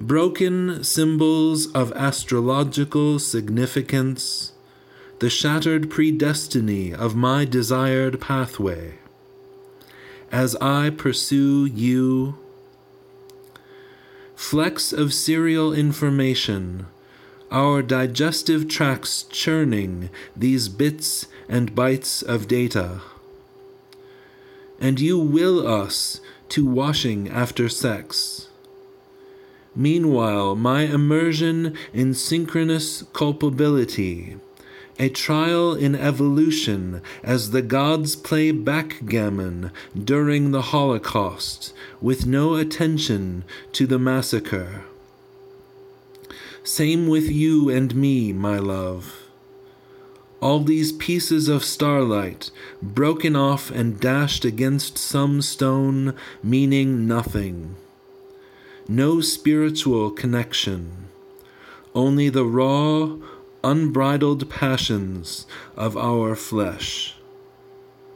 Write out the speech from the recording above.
broken symbols of astrological significance, the shattered predestiny of my desired pathway. As I pursue you, flecks of serial information, our digestive tracts churning these bits and bytes of data. And you will us to washing after sex. Meanwhile, my immersion in synchronous culpability, a trial in evolution as the gods play backgammon during the Holocaust, with no attention to the massacre. Same with you and me, my love. All these pieces of starlight, broken off and dashed against some stone, meaning nothing. No spiritual connection, only the raw, unbridled passions of our flesh.